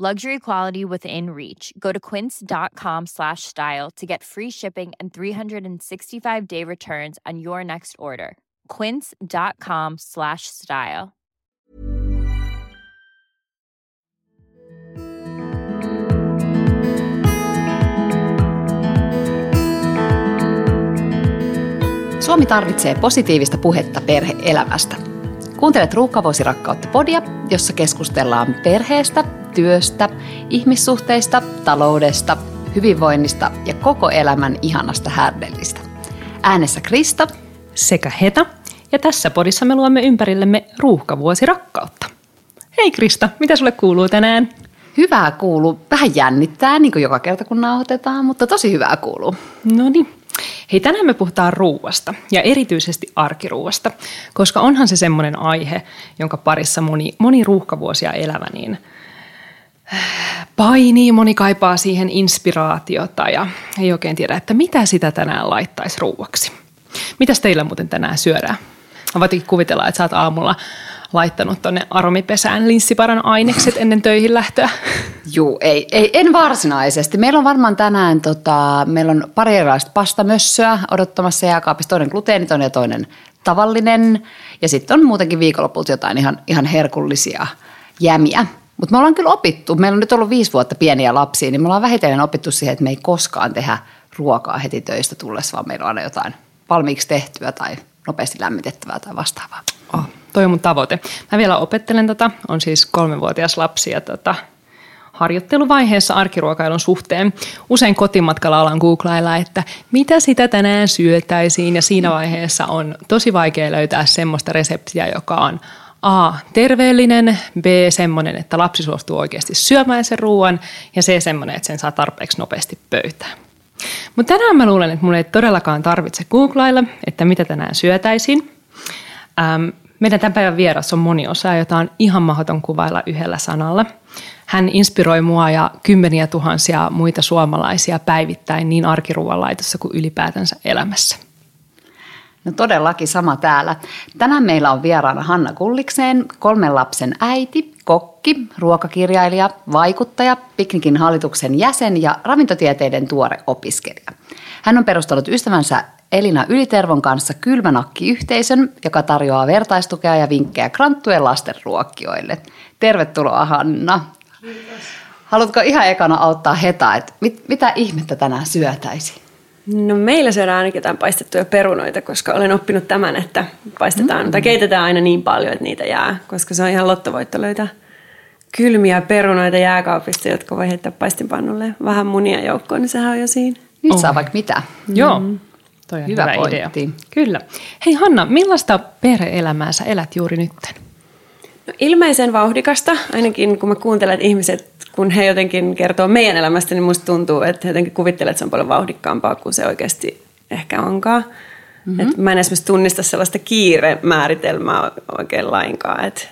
Luxury quality within reach. Go to quince.com slash style to get free shipping and 365 day returns on your next order. Quince.com slash style. Suomi tarvitsee positiivista puhetta perhe-elämästä. Kuuntelet Ruuhkavuosirakkautta podia, jossa keskustellaan perheestä, työstä, ihmissuhteista, taloudesta, hyvinvoinnista ja koko elämän ihanasta härdellistä. Äänessä Krista sekä Heta, ja tässä podissa me luomme ympärillemme ruuhkavuosirakkautta. Hei Krista, mitä sulle kuuluu tänään? Hyvää kuuluu. Vähän jännittää, niin kuin joka kerta kun nauhoitetaan, mutta tosi hyvää kuuluu. No niin. Hei, tänään me puhutaan ruuasta ja erityisesti arkiruuasta, koska onhan se semmoinen aihe, jonka parissa moni, moni ruuhkavuosia elävä niin painii, moni kaipaa siihen inspiraatiota ja ei oikein tiedä, että mitä sitä tänään laittaisi ruuaksi. Mitäs teillä muuten tänään syödään? Mä voitinkin kuvitella, että sä oot aamulla laittanut tonne aromipesään linssiparan ainekset ennen töihin lähtöä? Juu, ei, ei, en varsinaisesti. Meillä on varmaan tänään, tota, meillä on pari erilaista pastamössöä odottamassa jääkaapissa. Toinen gluteeniton ja toinen tavallinen. Ja sitten on muutenkin viikonlopulta jotain ihan, ihan herkullisia jämiä. Mutta me ollaan kyllä opittu, meillä on nyt ollut viisi vuotta pieniä lapsia, niin me ollaan vähitellen opittu siihen, että me ei koskaan tehdä ruokaa heti töistä tullessa, vaan meillä on aina jotain valmiiksi tehtyä tai nopeasti lämmitettävää tai vastaavaa. Oh, toi on mun tavoite. Mä vielä opettelen tota, on siis kolmenvuotias lapsi ja tota, harjoitteluvaiheessa arkiruokailun suhteen. Usein kotimatkalla alan googlailla, että mitä sitä tänään syötäisiin ja siinä vaiheessa on tosi vaikea löytää semmoista reseptiä, joka on A. Terveellinen, B. Semmoinen, että lapsi suostuu oikeasti syömään sen ruoan ja C. Semmoinen, että sen saa tarpeeksi nopeasti pöytään. Mutta tänään mä luulen, että mulla ei todellakaan tarvitse googlailla, että mitä tänään syötäisiin. Ähm, meidän tämän päivän vieras on moniosa, jota on ihan mahdoton kuvailla yhdellä sanalla. Hän inspiroi mua ja kymmeniä tuhansia muita suomalaisia päivittäin niin arkiruoanlaitossa kuin ylipäätänsä elämässä. No todellakin sama täällä. Tänään meillä on vieraana Hanna Kullikseen, kolmen lapsen äiti, kokki, ruokakirjailija, vaikuttaja, Piknikin hallituksen jäsen ja ravintotieteiden tuore opiskelija. Hän on perustanut ystävänsä Elina Ylitervon kanssa Kylmänakki-yhteisön, joka tarjoaa vertaistukea ja vinkkejä kranttujen lastenruokkijoille. Tervetuloa Hanna. Kiitos. Haluatko ihan ekana auttaa Heta, että mit, mitä ihmettä tänään syötäisi? No meillä syödään ainakin jotain paistettuja perunoita, koska olen oppinut tämän, että paistetaan mm. tai keitetään aina niin paljon, että niitä jää, koska se on ihan lottovoitto löytää kylmiä perunoita jääkaapista, jotka voi heittää paistinpannulle vähän munia joukkoon, niin sehän on jo siinä. Nyt oh. saa vaikka mitä. Joo, mm. toi on hyvä, hyvä idea. Kyllä. Hei Hanna, millaista perhe-elämää sä elät juuri nyt? No, ilmeisen vauhdikasta, ainakin kun mä kuuntelen, että ihmiset kun he jotenkin kertoo meidän elämästä, niin musta tuntuu, että he jotenkin kuvittelee, että se on paljon vauhdikkaampaa kuin se oikeasti ehkä onkaan. Mm-hmm. Et mä en esimerkiksi tunnista sellaista kiiremääritelmää oikein lainkaan. Että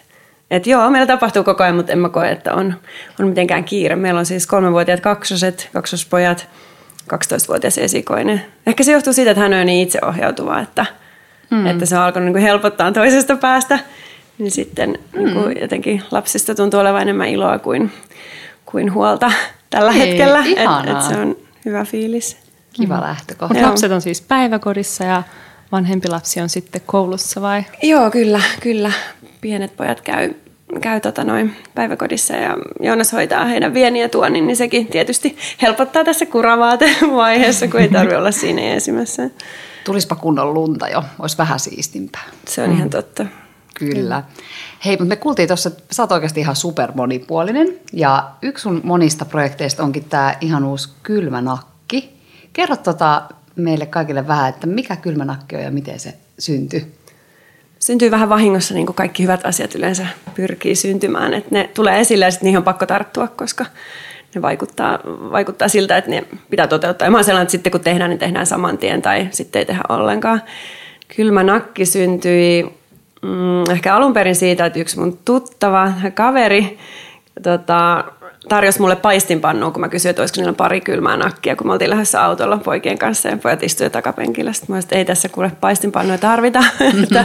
et joo, meillä tapahtuu koko ajan, mutta en mä koe, että on, on mitenkään kiire. Meillä on siis kolmenvuotiaat kaksoset, kaksospojat, 12-vuotias esikoinen. Ehkä se johtuu siitä, että hän on niin itseohjautuva, että, mm. että se on alkanut niin helpottaa toisesta päästä. Niin sitten mm. niin kuin jotenkin lapsista tuntuu olevan enemmän iloa kuin kuin huolta tällä Hei, hetkellä. Et, et se on hyvä fiilis. Kiva mm. lähtökohta. Mutta lapset on siis päiväkodissa ja vanhempi lapsi on sitten koulussa vai? Joo, kyllä, kyllä. Pienet pojat käy, käy tota noin päiväkodissa ja Joonas hoitaa heidän vieniä tuonnin, niin sekin tietysti helpottaa tässä kuravaate-vaiheessa, kun ei tarvitse olla siinä esimässä. Tulispa kunnon lunta jo, olisi vähän siistimpää. Se on mm. ihan totta. Kyllä. Hei, mutta me kuultiin tuossa, sä oot oikeasti ihan super monipuolinen. Ja yksi sun monista projekteista onkin tämä ihan uusi kylmänakki. Kerro tota meille kaikille vähän, että mikä kylmänakki on ja miten se syntyi? Syntyy vähän vahingossa, niin kuin kaikki hyvät asiat yleensä pyrkii syntymään. Että ne tulee esille ja sitten niihin on pakko tarttua, koska ne vaikuttaa, vaikuttaa siltä, että ne pitää toteuttaa. Ja mä oon sellainen, että sitten kun tehdään, niin tehdään saman tien tai sitten ei tehdä ollenkaan. Kylmä nakki syntyi mm, ehkä alun perin siitä, että yksi mun tuttava kaveri tota, tarjosi mulle paistinpannua, kun mä kysyin, että olisiko niillä pari kylmää nakkia, kun me oltiin lähdössä autolla poikien kanssa ja pojat istuivat takapenkillä. Sitten mä että ei tässä kuule paistinpannuja tarvita, että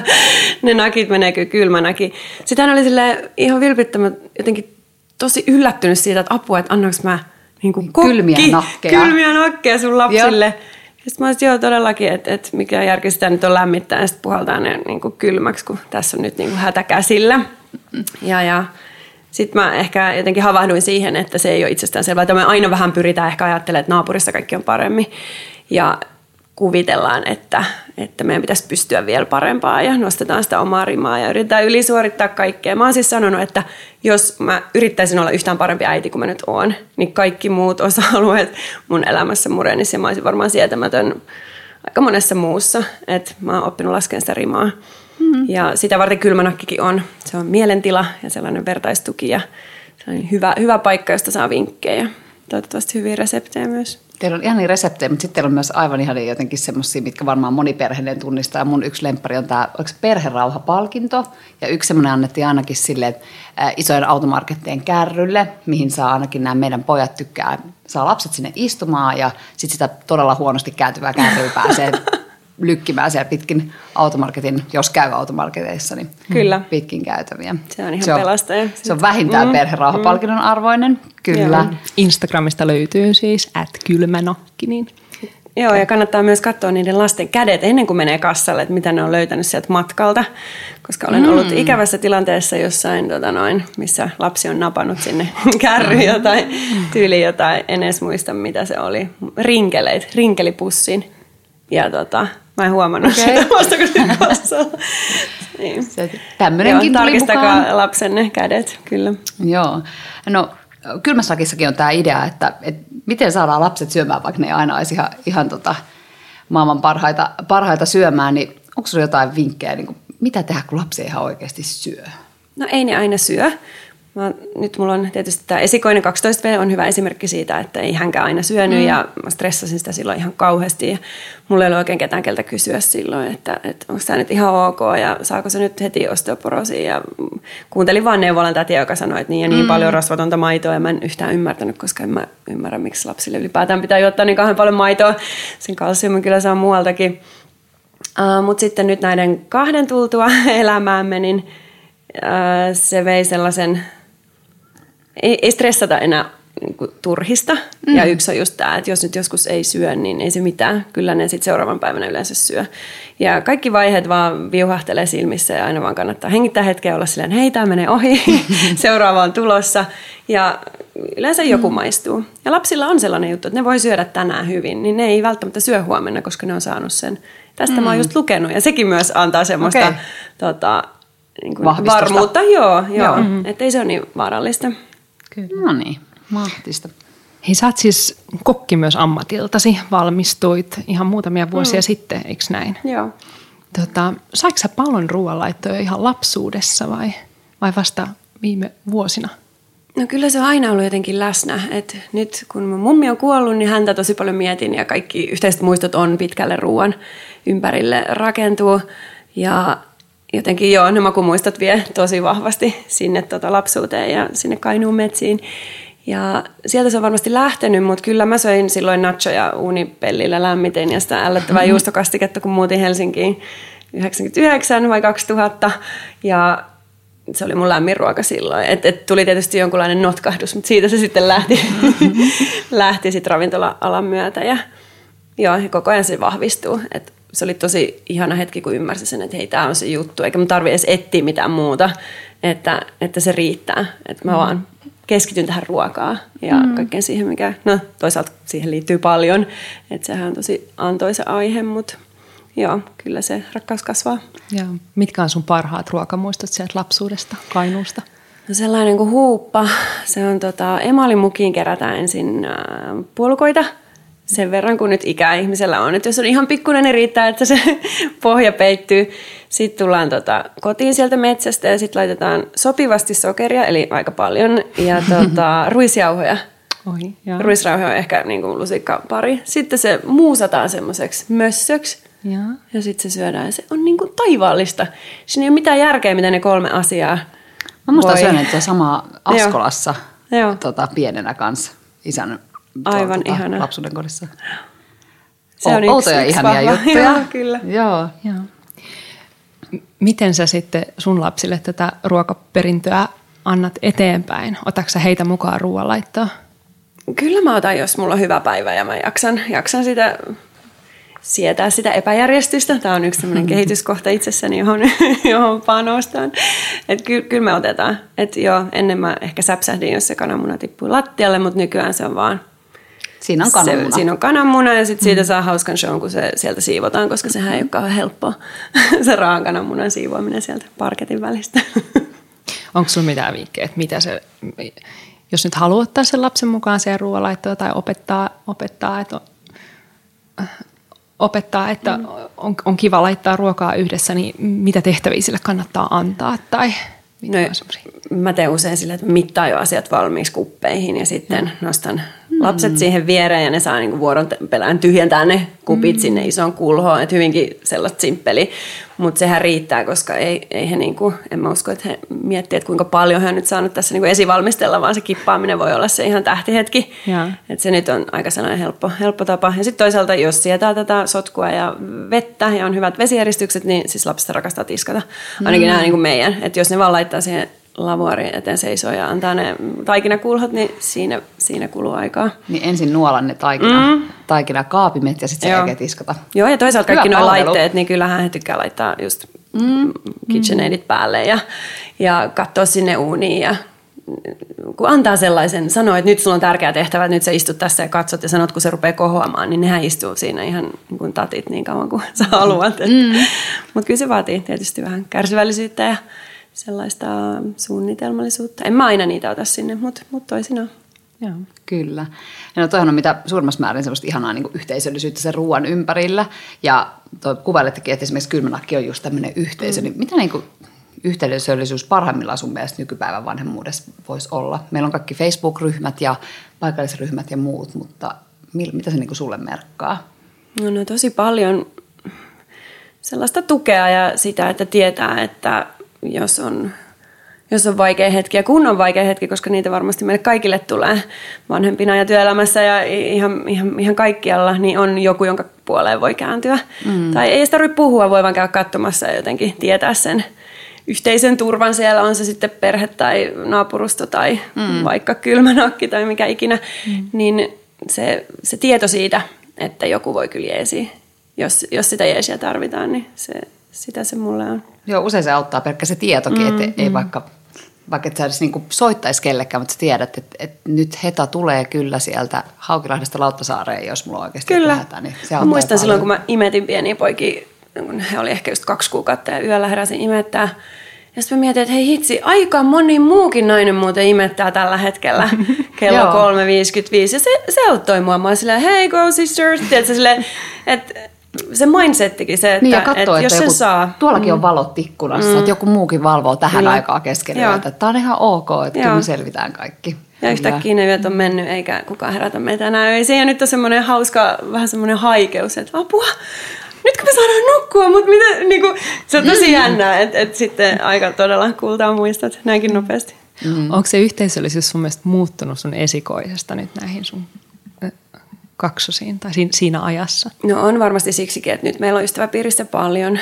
ne nakit menee kyllä kylmänäkin. Sitten hän oli sille ihan vilpittömän jotenkin tosi yllättynyt siitä, että apua, että annaks mä niin kuin kokki, kylmiä nakkeja. Kylmiä nakkeja sun lapsille. Joo. Sitten mä olisin, joo todellakin, että, että mikä järki sitä nyt on lämmittää ja sitten puhaltaa ne niin kuin kylmäksi, kun tässä on nyt niin kuin hätä käsillä. Ja, ja sitten mä ehkä jotenkin havahduin siihen, että se ei ole itsestään selvää, me aina vähän pyritään ehkä ajattelemaan, että naapurissa kaikki on paremmin. Ja kuvitellaan, että, että meidän pitäisi pystyä vielä parempaa ja nostetaan sitä omaa rimaa ja yritetään ylisuorittaa kaikkea. Mä oon siis sanonut, että jos mä yrittäisin olla yhtään parempi äiti kuin mä nyt oon, niin kaikki muut osa-alueet mun elämässä murenisi ja mä olisin varmaan sietämätön aika monessa muussa. Että mä oon oppinut laskemaan sitä rimaa. Mm-hmm. Ja sitä varten kylmänakkikin on. Se on mielentila ja sellainen vertaistuki ja sellainen hyvä, hyvä paikka, josta saa vinkkejä. Toivottavasti hyviä reseptejä myös. Teillä on ihan niin reseptejä, mutta sitten teillä on myös aivan ihan jotenkin semmoisia, mitkä varmaan moni perheiden tunnistaa. Mun yksi lemppari on tämä, onko perherauhapalkinto? Ja yksi semmoinen annettiin ainakin sille äh, isojen automarkettien kärrylle, mihin saa ainakin nämä meidän pojat tykkää. Saa lapset sinne istumaan ja sitten sitä todella huonosti kääntyvää kärryä pääsee lykkimään siellä pitkin automarketin, jos käy automarketeissa, niin kyllä. pitkin käytäviä. Se on ihan se on, pelastaja. Se on vähintään mm, perherauhapalkinnon mm. arvoinen, kyllä. Joo. Instagramista löytyy siis at kylmänokki, niin Joo, ja kannattaa myös katsoa niiden lasten kädet ennen kuin menee kassalle, että mitä ne on löytänyt sieltä matkalta. Koska olen mm. ollut ikävässä tilanteessa jossain, tota noin, missä lapsi on napannut sinne kärryjä tai tyyli jotain, en edes muista mitä se oli, rinkeleit, rinkelipussin. Ja tota, mä en huomannut okay. sitä vasta kun kassalla. niin. Tämmöinenkin Tarkistakaa mukaan. lapsenne kädet, kyllä. Joo. No kylmäsakissakin on tämä idea, että, että miten saadaan lapset syömään, vaikka ne ei aina olisi ihan, ihan tota, maailman parhaita, parhaita syömään, niin onko sinulla jotain vinkkejä, niin kuin, mitä tehdä, kun lapsi ei ihan oikeasti syö? No ei ne aina syö, Mä, nyt mulla on tietysti tämä esikoinen 12V on hyvä esimerkki siitä, että ei hänkään aina syönyt mm. ja mä stressasin sitä silloin ihan kauheasti. Ja mulla ei ollut oikein ketään keltä kysyä silloin, että, että onko tämä nyt ihan ok ja saako se nyt heti osteoporosia. Ja kuuntelin vaan neuvolan tätiä, joka sanoi, että niin ja niin mm. paljon rasvatonta maitoa ja mä en yhtään ymmärtänyt, koska en mä ymmärrä, miksi lapsille ylipäätään pitää juottaa niin kauhean paljon maitoa. Sen kalsiumin kyllä saa muualtakin. Uh, Mutta sitten nyt näiden kahden tultua elämäämme, niin uh, se vei sellaisen ei, ei stressata enää niin kuin turhista. Mm. Ja yksi on just tämä, että jos nyt joskus ei syö, niin ei se mitään. Kyllä ne sitten seuraavan päivänä yleensä syö. Ja kaikki vaiheet vaan viuhahtelee silmissä ja aina vaan kannattaa hengittää hetkeä olla silleen, hei tämä menee ohi, seuraava on tulossa. Ja yleensä joku mm. maistuu. Ja lapsilla on sellainen juttu, että ne voi syödä tänään hyvin, niin ne ei välttämättä syö huomenna, koska ne on saanut sen. Tästä mm. mä oon just lukenut ja sekin myös antaa semmoista okay. tota, niin varmuutta. Joo, joo. joo. Mm-hmm. että ei se ole niin vaarallista. Kyllä. No niin, mahtista. Hei, sä oot siis kokki myös ammatiltasi, valmistuit ihan muutamia vuosia mm. sitten, eikö näin? Joo. Tota, saiko sä paljon ruoanlaittoja ihan lapsuudessa vai, vai vasta viime vuosina? No kyllä se on aina ollut jotenkin läsnä. Et nyt kun mun mummi on kuollut, niin häntä tosi paljon mietin ja kaikki yhteiset muistot on pitkälle ruoan ympärille rakentuu. Ja jotenkin joo, ne makumuistot vie tosi vahvasti sinne tota lapsuuteen ja sinne Kainuun metsiin. Ja sieltä se on varmasti lähtenyt, mutta kyllä mä söin silloin nachoja uunipellillä lämmitin ja sitä ällöttävää juustokastiketta, kun muutin Helsinkiin 99 vai 2000. Ja se oli mun lämmin ruoka silloin. Et, et tuli tietysti jonkunlainen notkahdus, mutta siitä se sitten lähti, lähti sit ravintola-alan myötä. Ja, joo, koko ajan se vahvistuu. Et se oli tosi ihana hetki, kun ymmärsin sen, että hei, tämä on se juttu, eikä mun tarvi edes etsiä mitään muuta, että, että se riittää, että mä mm. vaan keskityn tähän ruokaa ja mm. kaikkeen siihen, mikä, no toisaalta siihen liittyy paljon, että sehän on tosi antoisa aihe, mutta joo, kyllä se rakkaus kasvaa. Ja mitkä on sun parhaat ruokamuistot sieltä lapsuudesta, Kainuusta? No sellainen kuin huuppa, se on tota, emalimukiin kerätään ensin äh, puolukoita – sen verran kuin nyt ikäihmisellä on. Että jos on ihan pikkuinen, niin riittää, että se pohja peittyy. Sitten tullaan tota, kotiin sieltä metsästä ja sitten laitetaan sopivasti sokeria, eli aika paljon, ja tota, ruisjauhoja. Oi. Ruisrauhe on ehkä niin kuin lusikkapari. Sitten se muusataan semmoiseksi mössöksi. Joo. Ja sitten se syödään ja se on niin kuin taivaallista. Siinä ei ole mitään järkeä, mitä ne kolme asiaa Mä muistan syöneet tuo sama Askolassa Joo. tota, pienenä kanssa isän Aivan tuolla, ihana. lapsuuden kodissa. Se on outoja yksi- yksi ihania vahva. juttuja. Joo, kyllä. Joo. Joo. Miten sä sitten sun lapsille tätä ruokaperintöä annat eteenpäin? Otatko sä heitä mukaan ruoanlaittoon? Kyllä mä otan, jos mulla on hyvä päivä ja mä jaksan, jaksan sitä sietää sitä epäjärjestystä. Tämä on yksi sellainen kehityskohta itsessäni, johon, johon panostan. Että ky, kyllä me otetaan. Että joo, ennen mä ehkä säpsähdin, jos se kananmuna tippui lattialle, mutta nykyään se on vaan... Siinä on kananmuna. Se, siinä on kananmuna ja sitten siitä saa hauskan shown, kun se sieltä siivotaan, koska sehän ei ole kauhean helppoa. se raan kananmunan siivoaminen sieltä parketin välistä. Onko sulla mitään vinkkiä, että mitä se, jos nyt haluaa ottaa sen lapsen mukaan siihen ruoanlaittoon tai opettaa, opettaa että on, opettaa, että on, on kiva laittaa ruokaa yhdessä, niin mitä tehtäviä sille kannattaa antaa tai mitä No, mä teen usein sillä, että mittaan jo asiat valmiiksi kuppeihin ja sitten nostan lapset siihen viereen ja ne saa niinku vuoron pelään tyhjentää ne kupit mm. sinne isoon kulhoon. Että hyvinkin sellaista simppeli, mutta sehän riittää, koska ei, ei he niinku, en mä usko, että he miettii, että kuinka paljon he on nyt saanut tässä niinku esivalmistella, vaan se kippaaminen voi olla se ihan tähtihetki. Että se nyt on aika sellainen helppo, helppo tapa. Ja sitten toisaalta, jos sietää tätä sotkua ja vettä ja on hyvät vesijäristykset, niin siis lapset rakastaa tiskata. Ainakin mm. nämä niin kuin meidän. Että jos ne vaan laittaa siihen lavuariin eteen seisoo ja antaa ne taikinakulhot, niin siinä, siinä kuluu aikaa. Niin ensin nuolan ne taikina, mm. taikina kaapimet ja sitten se Joo. jälkeen tiskata. Joo, ja toisaalta Hyvä kaikki nuo laitteet, niin kyllähän he tykkää laittaa just mm. KitchenAidit päälle ja, ja katsoa sinne uuniin ja kun antaa sellaisen, sanoo, että nyt sulla on tärkeä tehtävä, että nyt sä istut tässä ja katsot ja sanot, kun se rupeaa kohoamaan, niin nehän istuu siinä ihan niin kuin tatit niin kauan kuin sä haluat. Mm. Mutta kyllä se vaatii tietysti vähän kärsivällisyyttä ja sellaista suunnitelmallisuutta. En mä aina niitä ota sinne, mutta mut toisinaan. Joo. Kyllä. Ja no toihan on mitä suurimmassa määrin semmoista ihanaa niin yhteisöllisyyttä sen ruoan ympärillä. Ja toi kuvailettekin, että esimerkiksi kylmänakki on just tämmöinen yhteisö. Mm. Niin mitä niin kuin yhteisöllisyys parhaimmillaan sun mielestä nykypäivän vanhemmuudessa voisi olla? Meillä on kaikki Facebook-ryhmät ja paikallisryhmät ja muut, mutta mil- mitä se niin kuin sulle merkkaa? No, no tosi paljon sellaista tukea ja sitä, että tietää, että jos on, jos on vaikea hetki ja kun on vaikea hetki, koska niitä varmasti meille kaikille tulee vanhempina ja työelämässä ja ihan, ihan, ihan kaikkialla, niin on joku, jonka puoleen voi kääntyä. Mm. Tai ei sitä tarvitse puhua, voi vaan käydä katsomassa ja jotenkin tietää sen yhteisön turvan siellä, on se sitten perhe tai naapurusto tai mm. vaikka kylmänakki tai mikä ikinä, mm. niin se, se tieto siitä, että joku voi kyllä jeesiä, jos, jos sitä jeesiä tarvitaan, niin se, sitä se mulle on. Joo, usein se auttaa pelkkä se tietokin, mm, että ei vaikka, vaikka et sä edes niin soittaisi kellekään, mutta sä tiedät, että, että nyt Heta tulee kyllä sieltä Haukilahdesta Lauttasaareen, jos mulla oikeasti Kyllä. hätä, niin se muistan silloin, kun paljon. mä imetin pieniä poikia, kun he oli ehkä just kaksi kuukautta ja yöllä heräsin imettää. Ja sitten mä mietin, että hei hitsi, aika moni muukin nainen muuten imettää tällä hetkellä kello Joo. 3.55. Ja se, se auttoi mua. Mä olin silleen, hey go sisters. Tiedätkö, silleen, että se mindsettikin se, että, Niin ja katsoo, että jos että sen joku, saa. tuollakin on valot ikkunassa, mm. että joku muukin valvoo tähän Kyllä. aikaan keskellä yötä. Tämä on ihan ok, että kyllä Joo. me selvitään kaikki. Ja yhtäkkiä ne yöt on mennyt, eikä kukaan herätä meitä enää öisiin. Ja nyt on semmoinen hauska, vähän semmoinen haikeus, että apua, nytkö me saadaan nukkua, mutta mitä, niin kuin, se on tosi jännää, että, että sitten aika todella kultaa muistat näinkin nopeasti. Mm. Onko se yhteisöllisyys sun mielestä muuttunut sun esikoisesta nyt näihin sun kaksosiin tai siinä, ajassa? No on varmasti siksikin, että nyt meillä on ystäväpiirissä paljon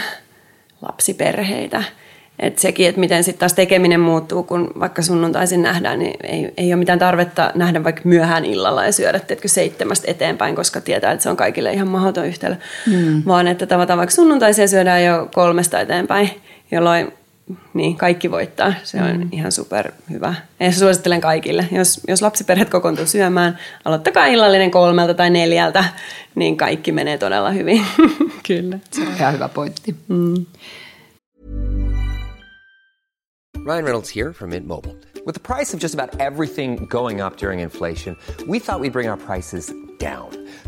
lapsiperheitä. Et sekin, että miten sitten taas tekeminen muuttuu, kun vaikka sunnuntaisin nähdään, niin ei, ei ole mitään tarvetta nähdä vaikka myöhään illalla ja syödä teetkö seitsemästä eteenpäin, koska tietää, että se on kaikille ihan mahdoton yhtälö. Mm. Vaan että tavataan vaikka sunnuntaisia syödään jo kolmesta eteenpäin, jolloin niin, kaikki voittaa. Se on mm. ihan super hyvä. Ja suosittelen kaikille. Jos, jos lapsiperheet kokoontuu syömään, aloittakaa illallinen kolmelta tai neljältä, niin kaikki menee todella hyvin. Kyllä. Se on ihan hyvä pointti. Mm. Ryan Reynolds here from Mint Mobile. With the price of just about everything going up during inflation, we thought we'd bring our prices down.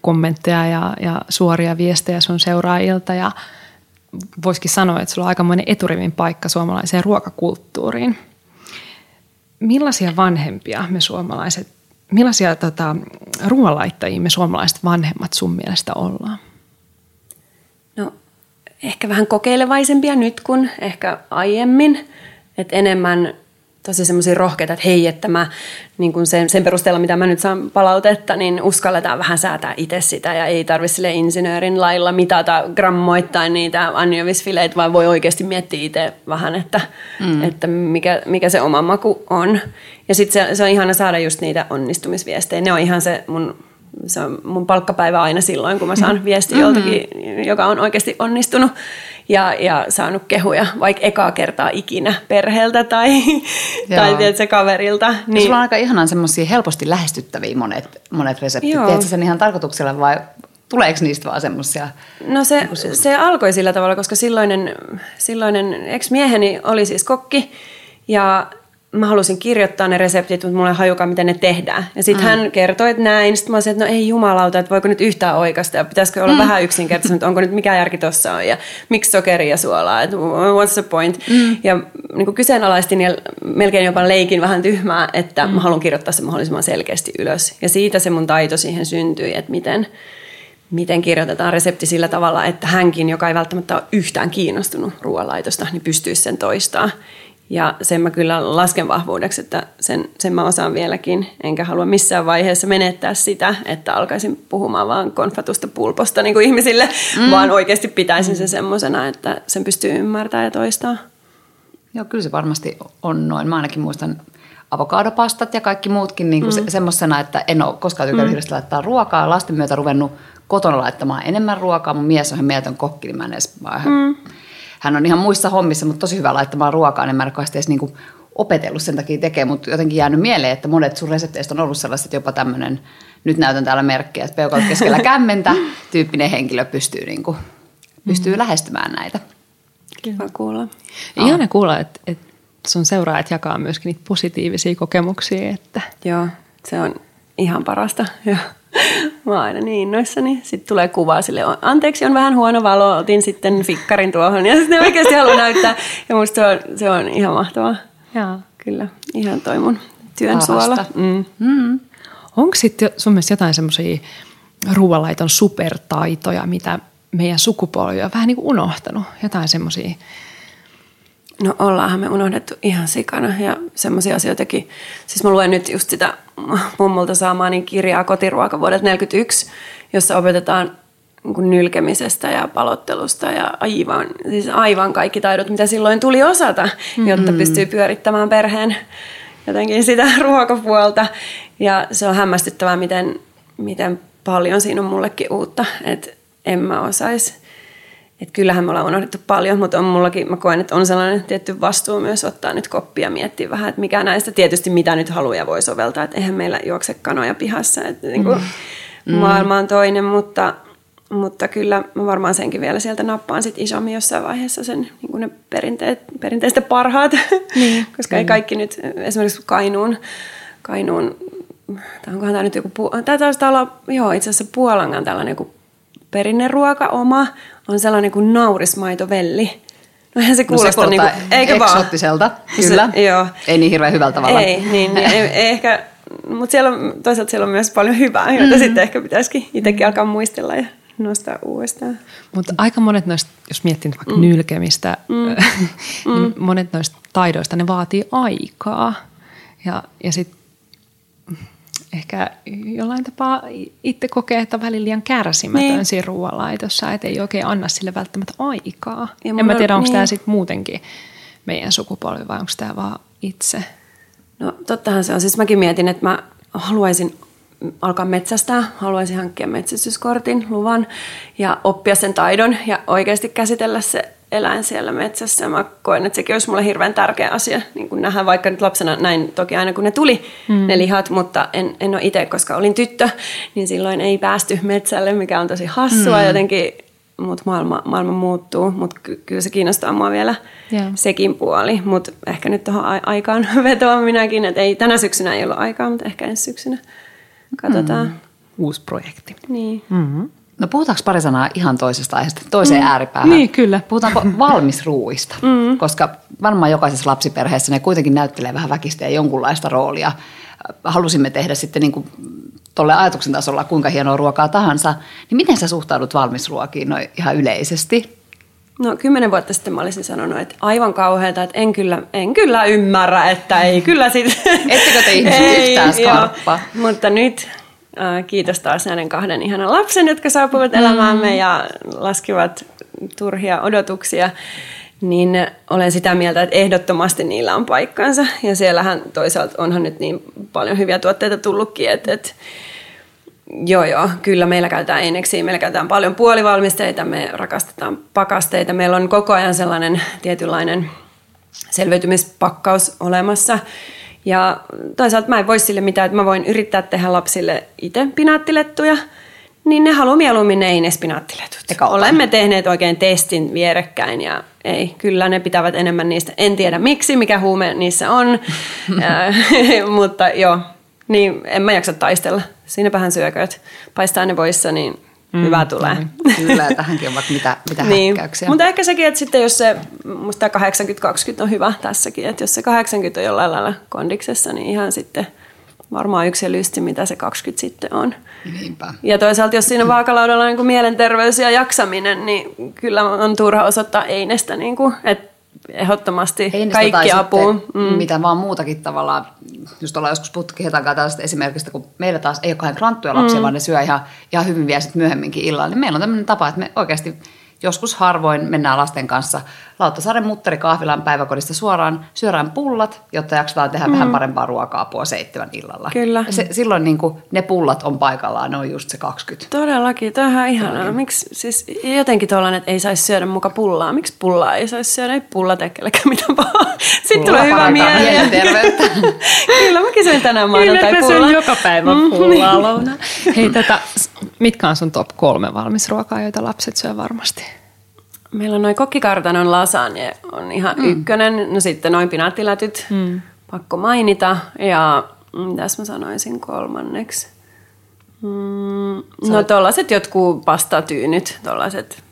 kommentteja ja, ja suoria viestejä sun seuraajilta ja voisikin sanoa, että sulla on aikamoinen eturivin paikka suomalaiseen ruokakulttuuriin. Millaisia vanhempia me suomalaiset, millaisia tota, ruoanlaittajia me suomalaiset vanhemmat sun mielestä ollaan? No ehkä vähän kokeilevaisempia nyt kuin ehkä aiemmin. Että enemmän tosi semmoisia rohkeita, että hei, että mä niin kun sen, sen perusteella, mitä mä nyt saan palautetta, niin uskalletaan vähän säätää itse sitä ja ei tarvitse sille insinöörin lailla mitata grammoittain niitä anjovisfileitä, vaan voi oikeasti miettiä itse vähän, että, mm. että mikä, mikä se oma maku on. Ja sitten se, se on ihana saada just niitä onnistumisviestejä. Ne on ihan se mun se on mun palkkapäivä aina silloin, kun mä saan viesti joltakin, joka on oikeasti onnistunut ja, ja saanut kehuja vaikka ekaa kertaa ikinä perheeltä tai, tai tiedätkö, kaverilta. Niin. Sulla on aika ihanan semmoisia helposti lähestyttäviä monet, monet reseptit. Joo. Teetkö sen ihan tarkoituksella vai tuleeko niistä vaan semmoisia? No se, se alkoi sillä tavalla, koska silloinen, silloinen ex-mieheni oli siis kokki ja mä halusin kirjoittaa ne reseptit, mutta mulla ei hajukaan, miten ne tehdään. Ja sitten mm. hän kertoi, että näin. Sitten mä olisin, että no ei jumalauta, että voiko nyt yhtään oikasta ja pitäisikö olla mm. vähän yksinkertaisesti, että onko nyt mikä järki tuossa on ja miksi sokeri ja suolaa, että what's the point. Mm. Ja niin kuin kyseenalaistin ja melkein jopa leikin vähän tyhmää, että mm. mä haluan kirjoittaa se mahdollisimman selkeästi ylös. Ja siitä se mun taito siihen syntyi, että miten, miten kirjoitetaan resepti sillä tavalla, että hänkin, joka ei välttämättä ole yhtään kiinnostunut ruoanlaitosta, niin pystyisi sen toistamaan. Ja sen mä kyllä lasken vahvuudeksi, että sen, sen mä osaan vieläkin, enkä halua missään vaiheessa menettää sitä, että alkaisin puhumaan vaan konfatusta pulposta niin kuin ihmisille, mm. vaan oikeasti pitäisin sen semmoisena, että sen pystyy ymmärtämään ja toistaa. Joo, kyllä se varmasti on noin. Mä ainakin muistan avokadopastat ja kaikki muutkin niin kuin mm. se, semmoisena, että en ole koskaan tykännyt mm. hirveästi laittaa ruokaa. Lasten myötä ruvennut kotona laittamaan enemmän ruokaa. Mun mies on ihan mieletön kokki, niin mä en edes, mm hän on ihan muissa hommissa, mutta tosi hyvä laittamaan ruokaa, niin mä en edes niin kuin opetellut sen takia tekemään, mutta jotenkin jäänyt mieleen, että monet sun resepteistä on ollut sellaiset, että jopa tämmöinen, nyt näytän täällä merkkiä, että peukalot keskellä kämmentä tyyppinen henkilö pystyy, niin kuin, pystyy mm. lähestymään näitä. Kiva kuulla. Ihana kuulla, että, että sun seuraajat jakaa myöskin niitä positiivisia kokemuksia. Että... Joo, se on ihan parasta. Joo. Mä oon aina niin innoissani. Sitten tulee kuva sille, anteeksi on vähän huono valo, otin sitten fikkarin tuohon ja sitten oikeasti haluan näyttää. Ja musta se on, se on ihan mahtavaa. Joo. Kyllä, ihan toi mun työn Parasta. suola. Mm. Mm. Onko sitten sun mielestä jotain semmoisia ruoanlaiton supertaitoja, mitä meidän sukupolvi on vähän niin kuin unohtanut? Jotain semmoisia No ollaanhan me unohdettu ihan sikana ja semmoisia asioitakin. Siis mä luen nyt just sitä mummulta saamaani kirjaa kotiruoka vuodelta 1941, jossa opetetaan niin nylkemisestä ja palottelusta ja aivan, siis aivan kaikki taidot, mitä silloin tuli osata, mm-hmm. jotta pystyy pyörittämään perheen jotenkin sitä ruokapuolta. Ja se on hämmästyttävää, miten, miten paljon siinä on mullekin uutta, että en mä osaisi että kyllähän me ollaan unohdettu paljon, mutta on mullakin, mä koen, että on sellainen tietty vastuu myös ottaa nyt koppia ja miettiä vähän, että mikä näistä tietysti mitä nyt haluaa voi soveltaa, että eihän meillä juokse kanoja pihassa, että niin kuin mm. maailma on toinen, mutta, mutta kyllä mä varmaan senkin vielä sieltä nappaan sit isommin jossain vaiheessa sen niin kuin ne perinteet, perinteistä parhaat, niin, koska ei kaikki nyt, esimerkiksi Kainuun, Kainuun tai onkohan tämä nyt joku, tämä taisi olla, joo itse asiassa Puolangan tällainen joku perinneruoka oma on sellainen kuin naurismaitovelli. No eihän se kuulosta no se niin kuin, eikö eksottiselta, kyllä. Se, joo. Ei niin hirveän hyvältä tavalla. Ei, niin, niin ei, ei ehkä, mutta siellä on, toisaalta siellä on myös paljon hyvää, joita mm-hmm. sitten ehkä pitäisikin itsekin alkaa muistella ja nostaa uudestaan. Mutta aika monet noista, jos miettii vaikka mm. nylkemistä, mm. niin mm. monet noista taidoista, ne vaatii aikaa. Ja, ja sitten ehkä jollain tapaa itse kokee, että on välillä liian kärsimätön niin. siinä ruoanlaitossa, että ei oikein anna sille välttämättä aikaa. Ja en mä tiedä, onko niin. tämä sitten muutenkin meidän sukupolvi vai onko tämä vaan itse? No tottahan se on. Siis mäkin mietin, että mä haluaisin alkaa metsästää, haluaisin hankkia metsästyskortin, luvan ja oppia sen taidon ja oikeasti käsitellä se eläin siellä metsässä. Mä koen, että sekin olisi mulle hirveän tärkeä asia niin kuin nähdä, vaikka nyt lapsena näin toki aina kun ne tuli, mm. ne lihat, mutta en, en ole itse, koska olin tyttö, niin silloin ei päästy metsälle, mikä on tosi hassua mm. jotenkin, mutta maailma, maailma muuttuu, mutta ky- kyllä se kiinnostaa mua vielä yeah. sekin puoli, mutta ehkä nyt tuohon aikaan vetoan minäkin, että ei tänä syksynä ei ollut aikaa, mutta ehkä ensi syksynä katsotaan. Mm. Uusi projekti. Niin. Mm-hmm. No puhutaanko pari sanaa ihan toisesta aiheesta, toiseen mm. ääripäähän? Niin, kyllä. Puhutaanko valmisruuista? Mm. Koska varmaan jokaisessa lapsiperheessä ne kuitenkin näyttelee vähän väkistä ja jonkunlaista roolia. Halusimme tehdä sitten niin kuin tuolle ajatuksen tasolla kuinka hienoa ruokaa tahansa. Niin miten sä suhtaudut valmisruokiin noin ihan yleisesti? No kymmenen vuotta sitten mä olisin sanonut, että aivan kauheata, että en kyllä, en kyllä ymmärrä, että ei kyllä sit... Ettekö te ihmiset yhtään skarppa? Mutta nyt kiitos taas näiden kahden ihanan lapsen, jotka saapuivat elämäämme ja laskivat turhia odotuksia, niin olen sitä mieltä, että ehdottomasti niillä on paikkansa. Ja siellähän toisaalta onhan nyt niin paljon hyviä tuotteita tullutkin, että, että Joo, joo. Kyllä meillä käytetään eineksiä, meillä käytetään paljon puolivalmisteita, me rakastetaan pakasteita. Meillä on koko ajan sellainen tietynlainen selviytymispakkaus olemassa. Ja toisaalta mä en voi sille mitään, että mä voin yrittää tehdä lapsille itse pinaattilettuja, niin ne haluaa mieluummin ne einespinaattiletut. Olemme tehneet oikein testin vierekkäin ja ei, kyllä ne pitävät enemmän niistä. En tiedä miksi, mikä huume niissä on, mutta joo, niin en mä jaksa taistella. Siinäpähän syököt. Paistaa ne voissa, niin mm, hyvä tulee. Niin. Kyllä, tähänkin on mitä, mitä niin. häkkäyksiä. Mutta ehkä sekin, että sitten jos se, musta 80-20 on hyvä tässäkin, että jos se 80 on jollain lailla kondiksessa, niin ihan sitten varmaan yksi lysti, mitä se 20 sitten on. Niinpä. Ja toisaalta, jos siinä vaakalaudalla on niin mielenterveys ja jaksaminen, niin kyllä on turha osoittaa einestä, niin kuin, että ehdottomasti Ei kaikki apuun. Mm. Mitä vaan muutakin tavallaan, just ollaan joskus puhuttu Kehetan tällaista esimerkistä, kun meillä taas ei ole kahden kranttuja lapsia, mm. vaan ne syö ihan, ihan hyvin vielä sit myöhemminkin illalla, niin meillä on tämmöinen tapa, että me oikeasti joskus harvoin mennään lasten kanssa Lauttasaaren mutteri kahvilan päiväkodista suoraan syörään pullat, jotta jaksetaan tehdä mm. vähän parempaa ruokaa puoli seitsemän illalla. Kyllä. Ja se, silloin niin kuin ne pullat on paikallaan, ne on just se 20. Todellakin, tämä on ihan ihanaa. Miksi, siis jotenkin tuollainen, että ei saisi syödä muka pullaa. Miksi pullaa ei saisi syödä? Ei pulla tekkelekään mitään pahaa. Sitten tulee hyvä mieli. Kyllä, mäkin söin tänään maanantai pullaa. Kyllä, joka päivä mm, pullaa mm, Hei, tätä, mitkä on sun top kolme valmisruokaa, joita lapset syö varmasti? Meillä on noin kokkikartanon lasagne on ihan mm. ykkönen. No sitten noin pinaattilätyt, mm. pakko mainita. Ja mitäs mä sanoisin kolmanneksi? Mm, no tollaset jotkut pastatyynyt, tollaset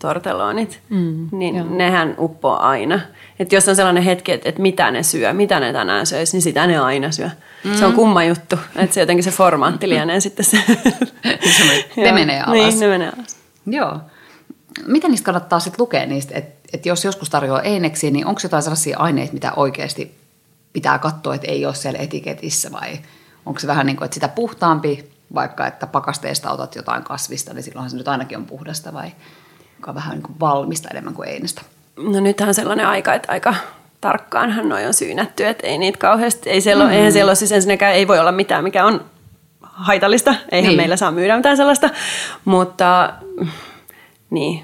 tortellonit, mm, niin joo. nehän uppoo aina. Et jos on sellainen hetki, että, että mitä ne syö, mitä ne tänään söisi, niin sitä ne aina syö. Mm. Se on kumma juttu, että se jotenkin se formaatti lienee sitten se. ne menee alas. Niin, ne menee alas. Joo miten niistä kannattaa sitten lukea niistä, että et jos joskus tarjoaa eineksiä, niin onko jotain sellaisia aineita, mitä oikeasti pitää katsoa, että ei ole siellä etiketissä vai onko se vähän niin kuin, että sitä puhtaampi, vaikka että pakasteesta otat jotain kasvista, niin silloinhan se nyt ainakin on puhdasta vai onko vähän niin kuin valmista enemmän kuin einestä? No nythän on sellainen aika, että aika tarkkaanhan noi on syynätty, että ei niitä kauheasti, ei siellä, mm. eihän siellä ole siis ensinnäkään, ei voi olla mitään, mikä on haitallista, eihän niin. meillä saa myydä mitään sellaista, mutta niin,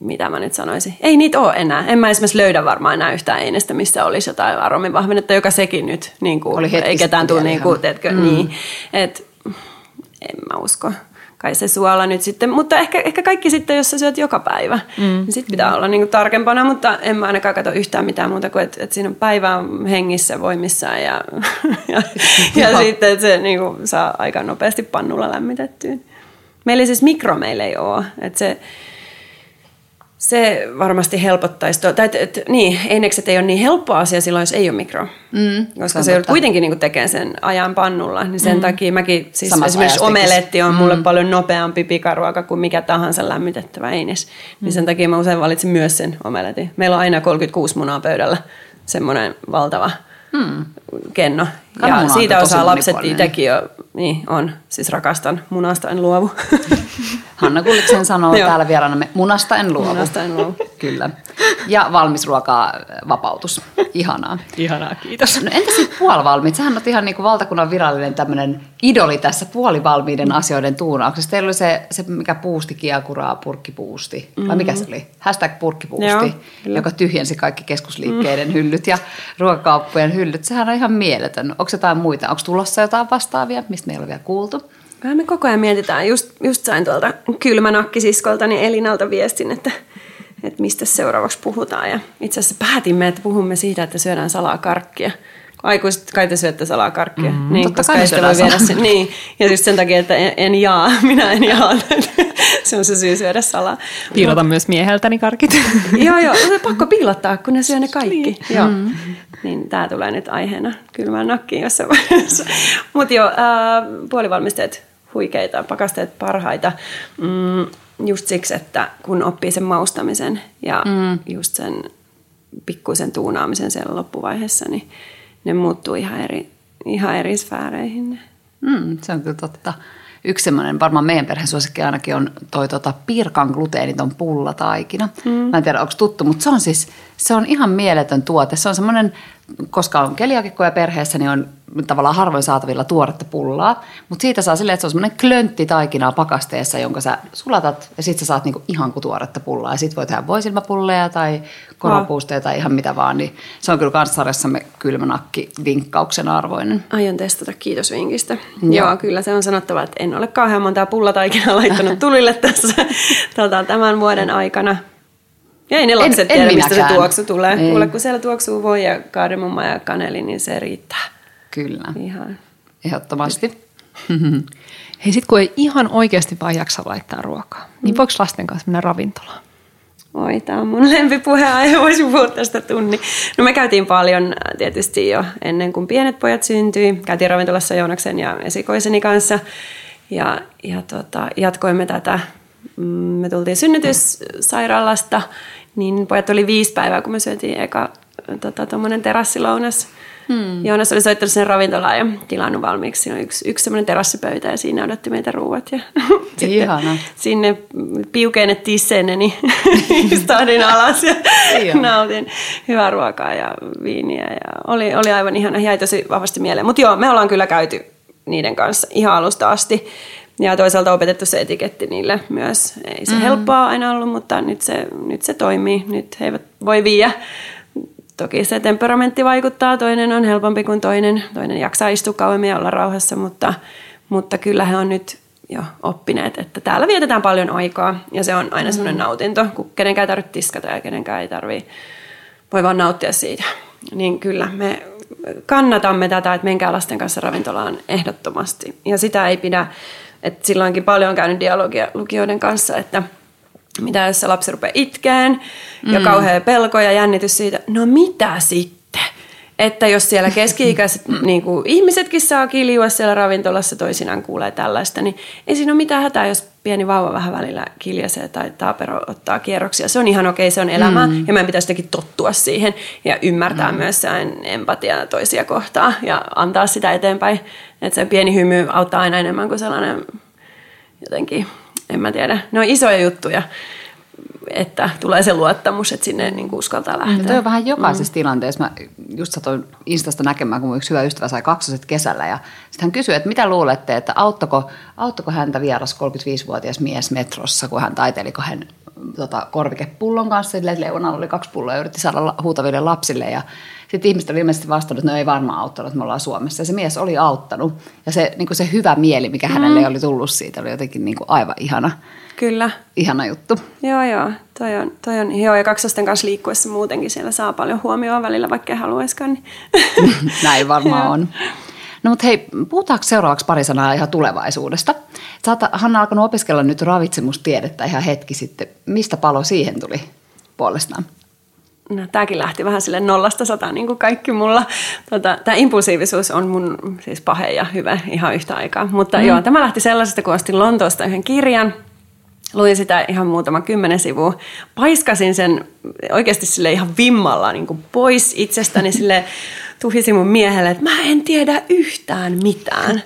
mitä mä nyt sanoisin. Ei niitä ole enää. En mä esimerkiksi löydä varmaan enää yhtään einestä, missä olisi jotain aromivahvennetta, joka sekin nyt, niin kuin, Oli ei ketään tule, niin kuin, teetkö, mm. niin. Et, en mä usko. Kai se suola nyt sitten, mutta ehkä, ehkä kaikki sitten, jos sä syöt joka päivä, mm. niin sitten pitää mm. olla niin kuin tarkempana, mutta en mä ainakaan katso yhtään mitään muuta kuin, että, että siinä on päivä hengissä, voimissaan ja, ja, ja sitten, että se niin kuin, saa aika nopeasti pannulla lämmitettyä. Meillä siis mikro meillä ei ole, että se, se varmasti helpottaisi. Tuo, tai, et, et, niin, einekset ei ole niin helppo asia silloin, jos ei ole mikro. Mm, koska se, joudut kuitenkin niin tekemään sen ajan pannulla. Niin sen mm. takia mäkin, siis Samassa esimerkiksi omeletti on mm. mulle paljon nopeampi pikaruoka kuin mikä tahansa lämmitettävä eines. Mm. Niin sen takia mä usein valitsin myös sen omeletin. Meillä on aina 36 munaa pöydällä. Semmoinen valtava mm. kenno. Ja siitä osaa lapset itsekin jo, niin on. Siis rakastan, munasta en luovu. Hanna Kulliksen sanoo täällä vieraanamme, munasta en luovu. Munasta en luovu. Kyllä. Ja valmis ruokaa vapautus. Ihanaa. Ihanaa, kiitos. No entä sitten puolivalmiit? Sähän on ihan niin kuin valtakunnan virallinen tämmöinen idoli tässä puolivalmiiden mm. asioiden tuunauksessa. Teillä oli se, se mikä puusti kiakuraa, purkkipuusti. Mm-hmm. Vai mikä se oli? Hashtag purkkipuusti, Joo, joka tyhjensi kaikki keskusliikkeiden mm. hyllyt ja ruokakauppojen hyllyt. Sehän on ihan mieletön. Onko jotain muita? Onko tulossa jotain vastaavia, mistä meillä on vielä kuultu? Kyllä me koko ajan mietitään. Just, just sain tuolta kylmänakkisiskoltani Elinalta viestin, että, että mistä seuraavaksi puhutaan. Ja itse asiassa päätimme, että puhumme siitä, että syödään salaa karkkia. Aikuiset kai te syötte salaa karkkia. Mm, niin, koska ei voi viedä sen. Niin. Ja just sen takia, että en, en jaa, minä en jaa. se on se syy syödä salaa. Piilota Mut, myös mieheltäni karkit. joo, joo. On pakko piilottaa, kun ne syö ne kaikki. Niin. Joo. Mm. Niin tämä tulee nyt aiheena kylmään nakkiin jossain vaiheessa. Mutta joo, äh, puolivalmisteet huikeita, pakasteet parhaita. Mm, just siksi, että kun oppii sen maustamisen ja mm. just sen pikkuisen tuunaamisen siellä loppuvaiheessa, niin ne muuttuu ihan eri, ihan eri sfääreihin. Mm, se on kyllä totta. Yksi semmoinen, varmaan meidän perheen suosikki ainakin on toi tota, pirkan gluteeniton pullataikina. Mm. Mä en tiedä, onko tuttu, mutta se on siis, se on ihan mieletön tuote. Se on semmoinen koska on keliakikkoja perheessä, niin on tavallaan harvoin saatavilla tuoretta pullaa. Mutta siitä saa silleen, että se on semmoinen klöntti taikinaa pakasteessa, jonka sä sulatat ja sitten sä saat niinku ihan kuin tuoretta pullaa. Ja sitten voi tehdä voisilmapulleja tai koropuusteja tai ihan mitä vaan. Niin se on kyllä kanssarjassamme kylmänakki vinkkauksen arvoinen. Aion testata, kiitos vinkistä. Joo. Joo, kyllä se on sanottava, että en ole kauhean montaa pullataikinaa laittanut tulille tässä tota, tämän vuoden aikana. Ja ei ne lapset en, tiedä, en mistä se tuoksu tulee. Ei. Kuule, kun siellä tuoksuu voi ja kaardemumma ja kaneli, niin se riittää. Kyllä. Ihan. Ehdottomasti. Hei, sit kun ei ihan oikeasti vaan jaksa laittaa ruokaa, niin mm. voiko lasten kanssa mennä ravintolaan? Oi, tämä on mun lempipuheenaihe, voisin puhua tästä tunni. No me käytiin paljon äh, tietysti jo ennen kuin pienet pojat syntyi. Käytiin ravintolassa Joonaksen ja esikoiseni kanssa ja, ja tota, jatkoimme tätä Mm, me tultiin synnytyssairaalasta, niin pojat oli viisi päivää, kun me syötiin eka tota, terassilounas. Hmm. Joonas oli soittanut sen ravintolaan ja tilannut valmiiksi. Siinä on yksi, yksi semmoinen terassipöytä ja siinä odotti meitä ruuat. Ja Ihana. sinne piukeenet tisseenne, niin istahdin alas ja nautin hyvää ruokaa ja viiniä. Ja oli, oli aivan ihana, jäi tosi vahvasti mieleen. Mutta joo, me ollaan kyllä käyty niiden kanssa ihan alusta asti. Ja toisaalta opetettu se etiketti niille myös. Ei se mm-hmm. helppoa aina ollut, mutta nyt se, nyt se toimii. Nyt he eivät voi viiä. Toki se temperamentti vaikuttaa. Toinen on helpompi kuin toinen. Toinen jaksaa istua kauemmin ja olla rauhassa, mutta, mutta kyllä he on nyt jo oppineet, että täällä vietetään paljon aikaa. Ja se on aina semmoinen mm-hmm. nautinto, kun kenenkään ei tarvitse tiskata ja kenenkään ei tarvitse, voi vaan nauttia siitä. Niin kyllä me kannatamme tätä, että menkää lasten kanssa ravintolaan ehdottomasti. Ja sitä ei pidä et silloinkin paljon on käynyt dialogia lukijoiden kanssa, että mitä jos se lapsi rupeaa itkeen ja mm. kauhea pelko ja jännitys siitä, no mitä sitten? Että jos siellä keski-ikäiset niin kuin, ihmisetkin saa kiljua siellä ravintolassa, toisinaan kuulee tällaista, niin ei siinä ole mitään hätää, jos pieni vauva vähän välillä kiljasee tai taapero ottaa kierroksia. Se on ihan okei, se on elämä mm. ja meidän pitäisi jotenkin tottua siihen ja ymmärtää mm. myös sen empatiaa toisia kohtaa ja antaa sitä eteenpäin. Että se pieni hymy auttaa aina enemmän kuin sellainen jotenkin, en mä tiedä, ne on isoja juttuja että tulee se luottamus, että sinne niin kuin uskaltaa lähteä. No toi on vähän jokaisessa mm. tilanteessa. Mä just satoin Instasta näkemään, kun yksi hyvä ystävä sai kaksoset kesällä. Ja sitten hän kysyi, että mitä luulette, että auttako, auttako häntä vieras 35-vuotias mies metrossa, kun hän taiteili hän tota, korvikepullon kanssa. Sille, leunalla oli kaksi pulloa ja yritti saada huutaville lapsille. Ja sitten ihmiset oli ilmeisesti vastannut, että no ei varmaan auttanut, että me ollaan Suomessa. Ja se mies oli auttanut. Ja se, niin kuin se hyvä mieli, mikä hänelle mm. oli tullut siitä, oli jotenkin niin kuin aivan ihana. Kyllä. Ihana juttu. Joo, joo. Toi on, toi on, joo, ja kaksosten kanssa liikkuessa muutenkin siellä saa paljon huomioon välillä, vaikka ei haluaisikaan. Niin. Näin varmaan on. No mutta hei, puhutaanko seuraavaksi pari sanaa ihan tulevaisuudesta? Sä oot, Hanna, alkanut opiskella nyt ravitsemustiedettä ihan hetki sitten. Mistä palo siihen tuli puolestaan? No, tämäkin lähti vähän sille nollasta sataan, niin kuin kaikki mulla. Tota, tämä impulsiivisuus on mun siis pahe ja hyvä ihan yhtä aikaa. Mutta mm. joo, tämä lähti sellaisesta, kun ostin Lontoosta yhden kirjan. Luin sitä ihan muutama kymmenen sivua. Paiskasin sen oikeasti sille ihan vimmalla niin kuin pois itsestäni. Sille tuhisin mun miehelle, että mä en tiedä yhtään mitään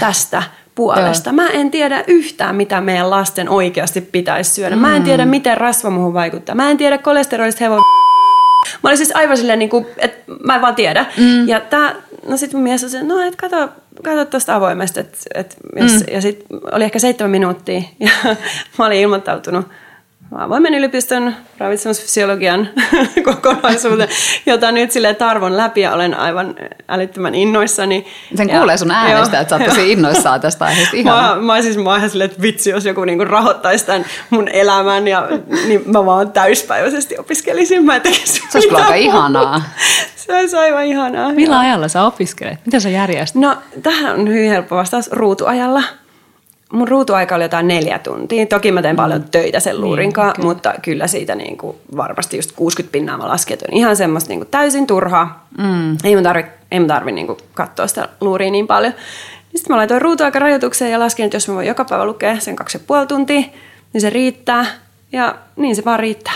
tästä puolesta. Mä en tiedä yhtään, mitä meidän lasten oikeasti pitäisi syödä. Mä en tiedä, miten rasva muuhun vaikuttaa. Mä en tiedä kolesterolista hevon Mä olin siis aivan silleen, niin kuin, että mä en vaan tiedä. Mm. Ja tää, no sit mun mies oli no et kato, kato tuosta avoimesta. Et, et, jos, mm. Ja sit oli ehkä seitsemän minuuttia ja mä olin ilmoittautunut avoimen yliopiston ravitsemusfysiologian kokonaisuuden, jota nyt sille tarvon läpi ja olen aivan älyttömän innoissani. Sen kuulee sun äänestä, jo. että sä oot tosi innoissaan tästä aiheesta. Mä, mä, mä siis mä ihan silleen, että vitsi, jos joku niinku rahoittaisi tämän mun elämän ja niin mä vaan täyspäiväisesti opiskelisin. Mä tekisin Se olisi kyllä aika ihanaa. Se olisi aivan ihanaa. Millä joo. ajalla sä opiskelet? Mitä sä järjestät? No, tähän on hyvin helppo vastaus ruutuajalla mun ruutuaika oli jotain neljä tuntia. Toki mä teen mm. paljon töitä sen luurinkaan, niin, okay. mutta kyllä siitä niin kuin varmasti just 60 pinnaa mä lasken, että on ihan semmoista niin kuin täysin turhaa. Mm. Ei mun tarvi, ei mun tarvi niin kuin katsoa sitä luuria niin paljon. Sitten mä laitoin ruutuaikarajoitukseen ja laskin, että jos mä voin joka päivä lukea sen kaksi ja puoli tuntia, niin se riittää. Ja niin se vaan riittää.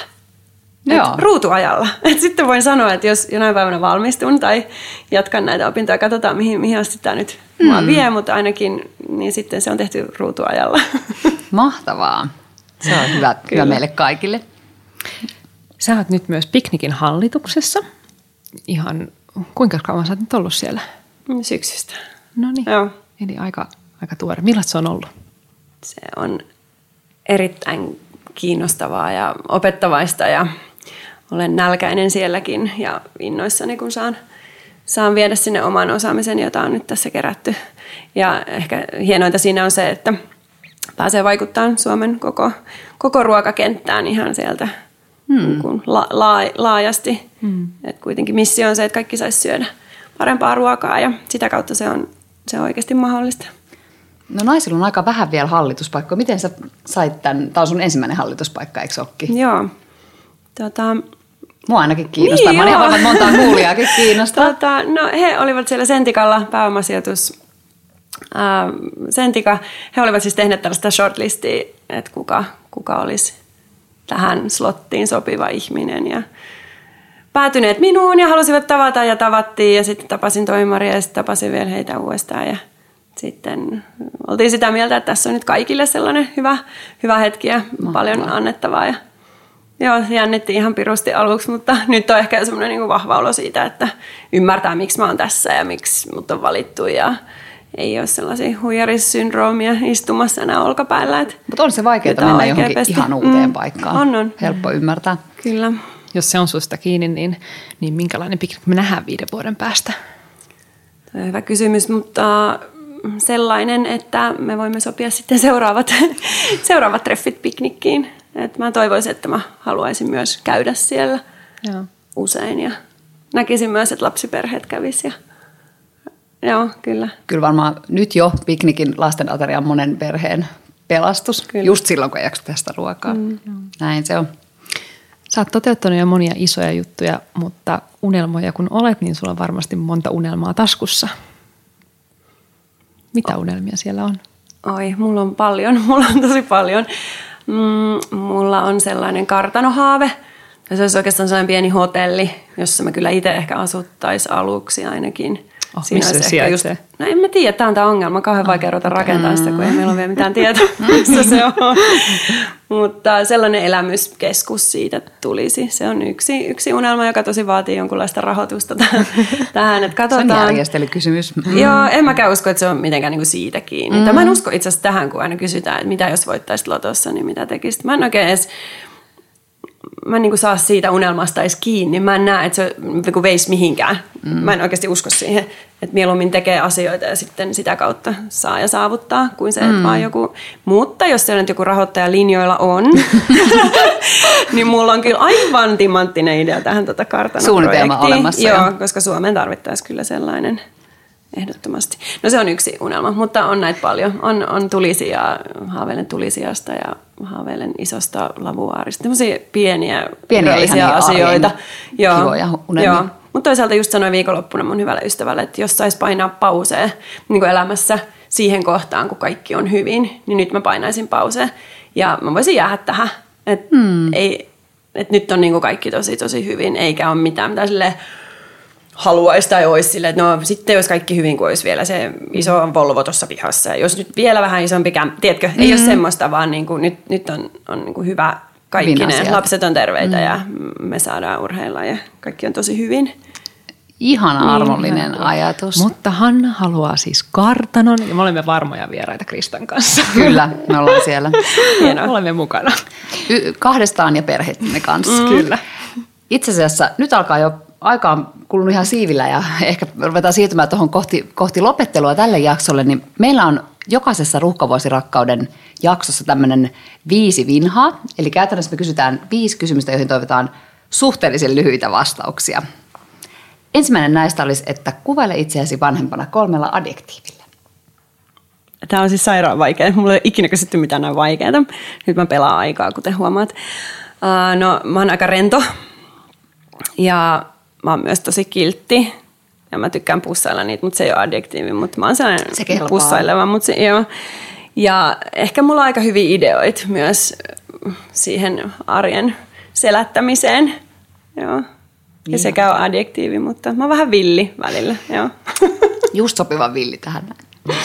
Joo. ruutuajalla. Et sitten voin sanoa, että jos jonain päivänä valmistun tai jatkan näitä opintoja, katsotaan mihin, mihin asti tämä nyt mm. mua vie, mutta ainakin niin sitten se on tehty ruutuajalla. Mahtavaa. Se on hyvä, hyvä meille kaikille. Sä oot nyt myös Piknikin hallituksessa. Ihan, kuinka kauan sä oot nyt ollut siellä? Syksystä. No niin, Joo. eli aika, aika tuore. Millaista se on ollut? Se on erittäin kiinnostavaa ja opettavaista ja olen nälkäinen sielläkin ja innoissani, kun saan, saan viedä sinne oman osaamisen, jota on nyt tässä kerätty. Ja ehkä hienointa siinä on se, että pääsee vaikuttamaan Suomen koko, koko ruokakenttään ihan sieltä hmm. la, la, laajasti. Hmm. Et kuitenkin missio on se, että kaikki saisi syödä parempaa ruokaa ja sitä kautta se on, se on oikeasti mahdollista. No naisilla on aika vähän vielä hallituspaikkoja. Miten sä sait tämän, tämä on sun ensimmäinen hallituspaikka, eikö olekin? Joo. Tota, Mua ainakin kiinnostaa. Niin, Mä olen varma, montaa kuulijaakin kiinnostaa. Tota, no he olivat siellä Sentikalla pääomasijoitus ää, Sentika. He olivat siis tehneet tällaista shortlistia, että kuka, kuka olisi tähän slottiin sopiva ihminen. Ja päätyneet minuun ja halusivat tavata ja tavattiin ja sitten tapasin toimaria ja sitten tapasin vielä heitä uudestaan. Ja sitten oltiin sitä mieltä, että tässä on nyt kaikille sellainen hyvä, hyvä hetki ja Mahtavaa. paljon annettavaa. Ja Joo, jännitti ihan pirusti aluksi, mutta nyt on ehkä semmoinen niin vahva olo siitä, että ymmärtää, miksi mä oon tässä ja miksi mut on valittu ja ei ole sellaisia huijarissyndroomia istumassa enää olkapäällä. Mutta on se vaikeaa mennä johonkin pesti. ihan uuteen mm, paikkaan. On, on. Helppo ymmärtää. Kyllä. Jos se on susta kiinni, niin, niin minkälainen piknik me nähdään viiden vuoden päästä? Hyvä kysymys, mutta sellainen, että me voimme sopia sitten seuraavat, seuraavat treffit piknikkiin. Et mä toivoisin, että mä haluaisin myös käydä siellä Joo. usein ja näkisin myös, että lapsiperheet kävisivät. Joo, kyllä. Kyllä varmaan nyt jo piknikin lasten ateria on monen perheen pelastus, kyllä. just silloin kun ei tästä ruokaa. Mm. Näin se on. Sä oot toteuttanut jo monia isoja juttuja, mutta unelmoja kun olet, niin sulla on varmasti monta unelmaa taskussa. Mitä unelmia siellä on? Oi, mulla on paljon, mulla on tosi paljon. Mm, mulla on sellainen kartanohaave. Ja se olisi oikeastaan sellainen pieni hotelli, jossa mä kyllä itse ehkä asuttaisiin aluksi ainakin. Oh, Siinä missä se just, No en mä tiedä, tämä on tämä ongelma. Kauhean vaikea ruveta rakentaa sitä, kun ei meillä ole vielä mitään tietoa, missä se on. Mutta sellainen elämyskeskus siitä tulisi. Se on yksi, yksi unelma, joka tosi vaatii jonkunlaista rahoitusta tähän. Että katsotaan. Se on järjestelykysymys. Mm. Joo, en mäkään usko, että se on mitenkään niin kuin siitä kiinni. Mm. Mä en usko itse asiassa tähän, kun aina kysytään, että mitä jos voittaisit lotossa, niin mitä tekisit. Mä en oikein edes mä en niin saa siitä unelmasta edes kiinni. Mä en näe, että se niin veisi mihinkään. Mm. Mä en oikeasti usko siihen, että mieluummin tekee asioita ja sitten sitä kautta saa ja saavuttaa, kuin se, että mm. vaan joku... Mutta jos se nyt joku rahoittaja linjoilla on, niin mulla on kyllä aivan timanttinen idea tähän tota kartanoprojektiin. Suunnitelma olemassa. Joo, jo. koska Suomeen tarvittaisiin kyllä sellainen ehdottomasti. No se on yksi unelma, mutta on näitä paljon. On, on tulisia, haaveilen tulisijasta ja haaveilen isosta lavuaarista. Tämmöisiä pieniä, Pieniä asioita. arjen kivoja unelmia. Joo. Mutta toisaalta just sanoin viikonloppuna mun hyvälle ystävälle, että jos sais painaa pauseen niin elämässä siihen kohtaan, kun kaikki on hyvin, niin nyt mä painaisin pauseen. Ja mä voisin jäädä tähän. Että hmm. ei, et nyt on niin kuin kaikki tosi tosi hyvin, eikä ole mitään, mitä sille haluaisi tai olisi sille, että no sitten jos kaikki hyvin, kun olisi vielä se iso Volvo tuossa pihassa. Ja jos nyt vielä vähän isompi kämp, tiedätkö, ei mm. ole semmoista, vaan niin kuin, nyt, nyt on, on niin kuin hyvä kaikki Hyvin ne. asiat. Lapset on terveitä mm. ja me saadaan urheilla ja kaikki on tosi hyvin. Ihana armollinen ajatus. Mutta Hanna haluaa siis kartanon ja me olemme varmoja vieraita Kristan kanssa. Kyllä, me ollaan siellä. Hienoa. olemme mukana. Y- kahdestaan ja perheittemme kanssa. Mm. Kyllä. Itse asiassa nyt alkaa jo aika on kulunut ihan siivillä ja ehkä ruvetaan siirtymään tuohon kohti, kohti lopettelua tälle jaksolle, niin meillä on jokaisessa ruuhkavuosirakkauden jaksossa tämmöinen viisi vinhaa. Eli käytännössä me kysytään viisi kysymystä, joihin toivotaan suhteellisen lyhyitä vastauksia. Ensimmäinen näistä olisi, että kuvaile itseäsi vanhempana kolmella adjektiivilla. Tämä on siis sairaan vaikea. Mulla ei ole ikinä kysytty mitään näin vaikeaa. Nyt mä pelaan aikaa, kuten huomaat. No, mä oon aika rento. Ja mä oon myös tosi kiltti. Ja mä tykkään pussailla niitä, mutta se ei ole adjektiivi. Mutta mä oon sellainen Se kelpaa. pussaileva. Mutta se, joo. Ja ehkä mulla on aika hyviä ideoita myös siihen arjen selättämiseen. Joo. Ja sekä on adjektiivi, mutta mä oon vähän villi välillä. Joo. Just sopiva villi tähän näin.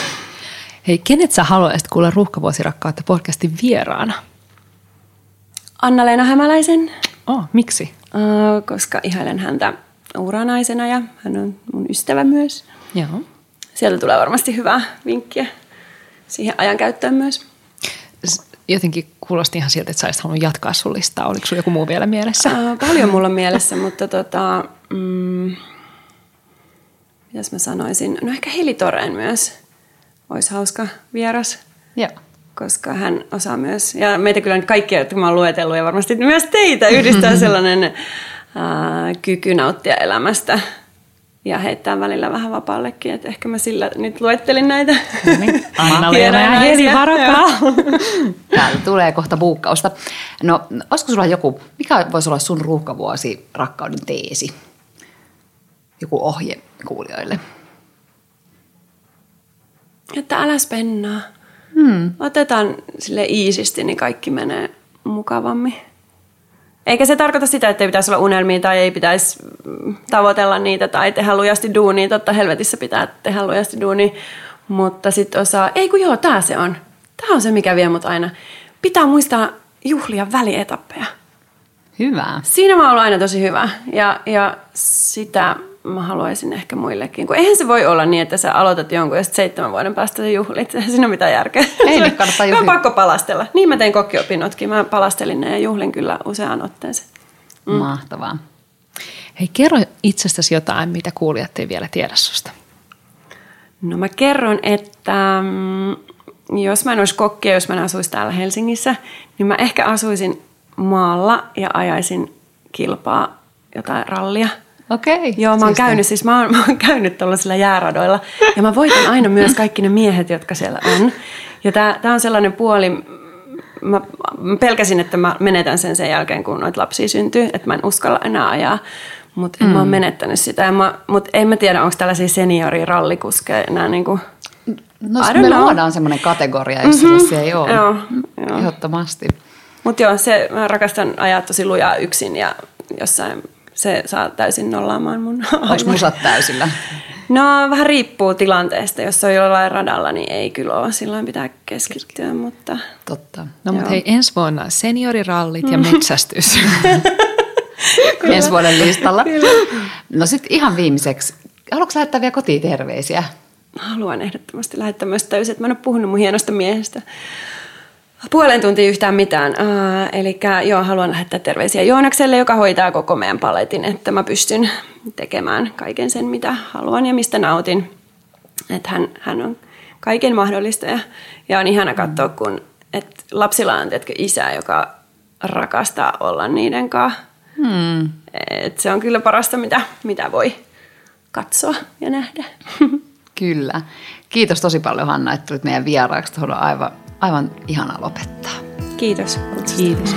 Hei, kenet sä haluaisit kuulla Ruuhkavuosirakkautta podcastin vieraana? Anna-Leena Hämäläisen, Oh, miksi? äh, koska ihailen häntä uranaisena ja hän on mun ystävä myös. Joo. Sieltä tulee varmasti hyvää vinkkiä siihen ajankäyttöön myös. Jotenkin kuulosti ihan siltä, että sä olisit halunnut jatkaa sun listaa. Oliko sulla joku muu vielä mielessä? Äh, paljon mulla on mielessä, mutta tota, mm, mitäs mä sanoisin? No ehkä Heli Toreen myös olisi hauska vieras. Joo. koska hän osaa myös, ja meitä kyllä nyt kaikkia, jotka mä oon luetellut, ja varmasti myös teitä yhdistää sellainen ää, kyky nauttia elämästä ja heittää välillä vähän vapaallekin, että ehkä mä sillä nyt luettelin näitä. Anna-Leena ja Heli. Varakaa. Täältä tulee kohta buukkausta. No, olisiko sulla joku, mikä voisi olla sun ruuhkavuosi rakkauden teesi? Joku ohje kuulijoille. Että älä spennaa. Hmm. Otetaan sille iisisti, niin kaikki menee mukavammin. Eikä se tarkoita sitä, että ei pitäisi olla unelmia tai ei pitäisi mm, tavoitella niitä tai tehdä lujasti duunia. Totta helvetissä pitää tehdä lujasti duunia. Mutta sitten osaa, ei kun joo, tämä se on. Tämä on se, mikä vie mut aina. Pitää muistaa juhlia välietappeja. Hyvä. Siinä mä oon aina tosi hyvä ja, ja sitä mä haluaisin ehkä muillekin. Kun eihän se voi olla niin, että sä aloitat jonkun ja sitten seitsemän vuoden päästä sä juhlit. Siinä ole mitään järkeä. Ei, kannattaa on juhlia. pakko palastella. Niin mä tein kokkiopinnotkin. Mä palastelin ne ja juhlin kyllä useaan otteeseen. Mm. Mahtavaa. Hei, kerro itsestäsi jotain, mitä kuulijat ei vielä tiedä susta. No mä kerron, että mm, jos mä en olisi kokkia, jos mä en asuisi täällä Helsingissä, niin mä ehkä asuisin maalla ja ajaisin kilpaa jotain rallia. Okei. Joo, mä oon Siistiä. käynyt, siis mä oon, mä oon käynyt tuollaisilla jääradoilla ja mä voitan aina myös kaikki ne miehet, jotka siellä on. Ja tää, tää on sellainen puoli, mä, mä pelkäsin, että mä menetän sen sen jälkeen, kun noita lapsia syntyy, että mä en uskalla enää ajaa. Mutta mm. mä oon menettänyt sitä. Mutta en mä tiedä, onko tällaisia seniorirallikuskeja enää. No I jos don't me know. luodaan semmoinen kategoria, jos mm-hmm. sellaisia ei ole. Joo, joo. Ehdottomasti. Mutta joo, se, mä rakastan ajaa tosi lujaa yksin ja jossain se saa täysin nollaamaan mun Onko musat täysillä? No vähän riippuu tilanteesta. Jos on jollain radalla, niin ei kyllä ole. Silloin pitää keskittyä, mutta... Totta. No mutta hei, ensi vuonna seniorirallit ja metsästys. Ensi vuoden listalla. No sitten ihan viimeiseksi. Haluatko lähettää vielä kotiin terveisiä? Haluan ehdottomasti lähettää myös täysin, että mä en ole puhunut mun hienosta miehestä puolen tuntia yhtään mitään. Uh, eli joo, haluan lähettää terveisiä Joonakselle, joka hoitaa koko meidän paletin, että mä pystyn tekemään kaiken sen, mitä haluan ja mistä nautin. Että hän, hän on kaiken mahdollista ja, ja on ihana katsoa, kun et lapsilla on tiedätkö, isä, joka rakastaa olla niiden kanssa. Et se on kyllä parasta, mitä, mitä voi katsoa ja nähdä. Kyllä. Kiitos tosi paljon Hanna, että tulit meidän vieraaksi. Tuohon on aivan, aivan ihana lopettaa. Kiitos kutsusta. Kiitos.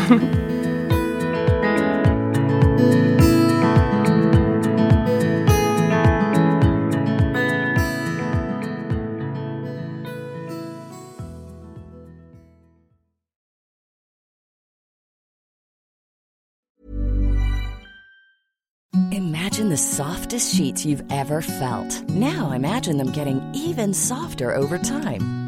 Imagine the softest sheets you've ever felt. Now imagine them getting even softer over time.